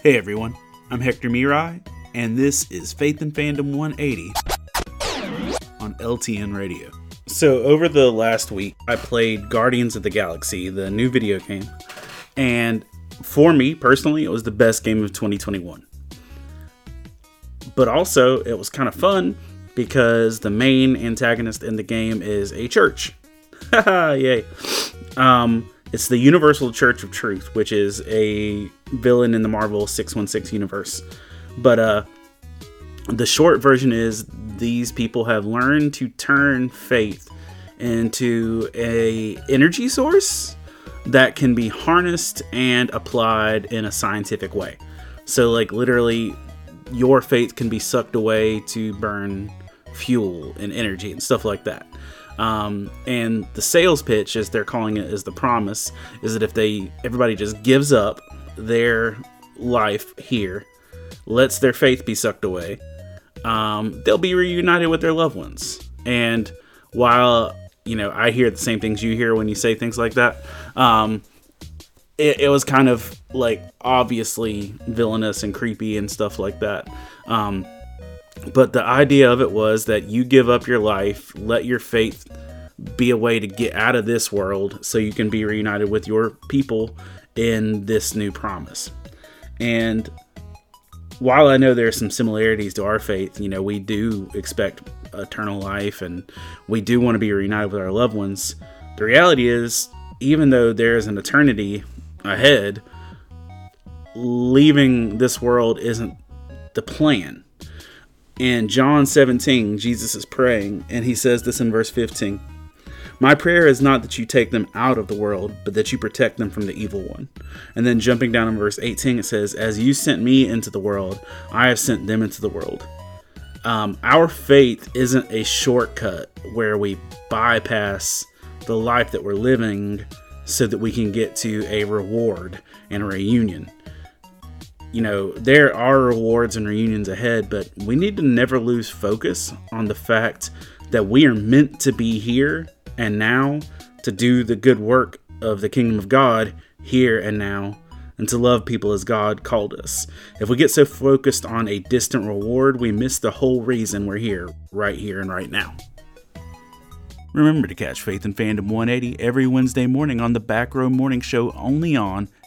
Hey everyone, I'm Hector Miray, and this is Faith and Fandom 180 on LTN Radio. So, over the last week, I played Guardians of the Galaxy, the new video game, and for me personally, it was the best game of 2021. But also, it was kind of fun because the main antagonist in the game is a church. Haha, yay. Um, it's the Universal Church of Truth, which is a villain in the Marvel 616 universe. But uh the short version is these people have learned to turn faith into a energy source that can be harnessed and applied in a scientific way. So like literally your faith can be sucked away to burn fuel and energy and stuff like that. Um, and the sales pitch, as they're calling it, is the promise, is that if they everybody just gives up their life here, lets their faith be sucked away, um, they'll be reunited with their loved ones. And while you know I hear the same things you hear when you say things like that, um, it, it was kind of like obviously villainous and creepy and stuff like that. Um, but the idea of it was that you give up your life, let your faith be a way to get out of this world so you can be reunited with your people in this new promise. And while I know there are some similarities to our faith, you know, we do expect eternal life and we do want to be reunited with our loved ones. The reality is, even though there is an eternity ahead, leaving this world isn't the plan. In John 17, Jesus is praying, and he says this in verse 15 My prayer is not that you take them out of the world, but that you protect them from the evil one. And then jumping down in verse 18, it says, As you sent me into the world, I have sent them into the world. Um, our faith isn't a shortcut where we bypass the life that we're living so that we can get to a reward and a reunion you know, there are rewards and reunions ahead, but we need to never lose focus on the fact that we are meant to be here and now to do the good work of the kingdom of God here and now and to love people as God called us. If we get so focused on a distant reward, we miss the whole reason we're here, right here and right now. Remember to catch Faith and Fandom 180 every Wednesday morning on the Back Row Morning Show only on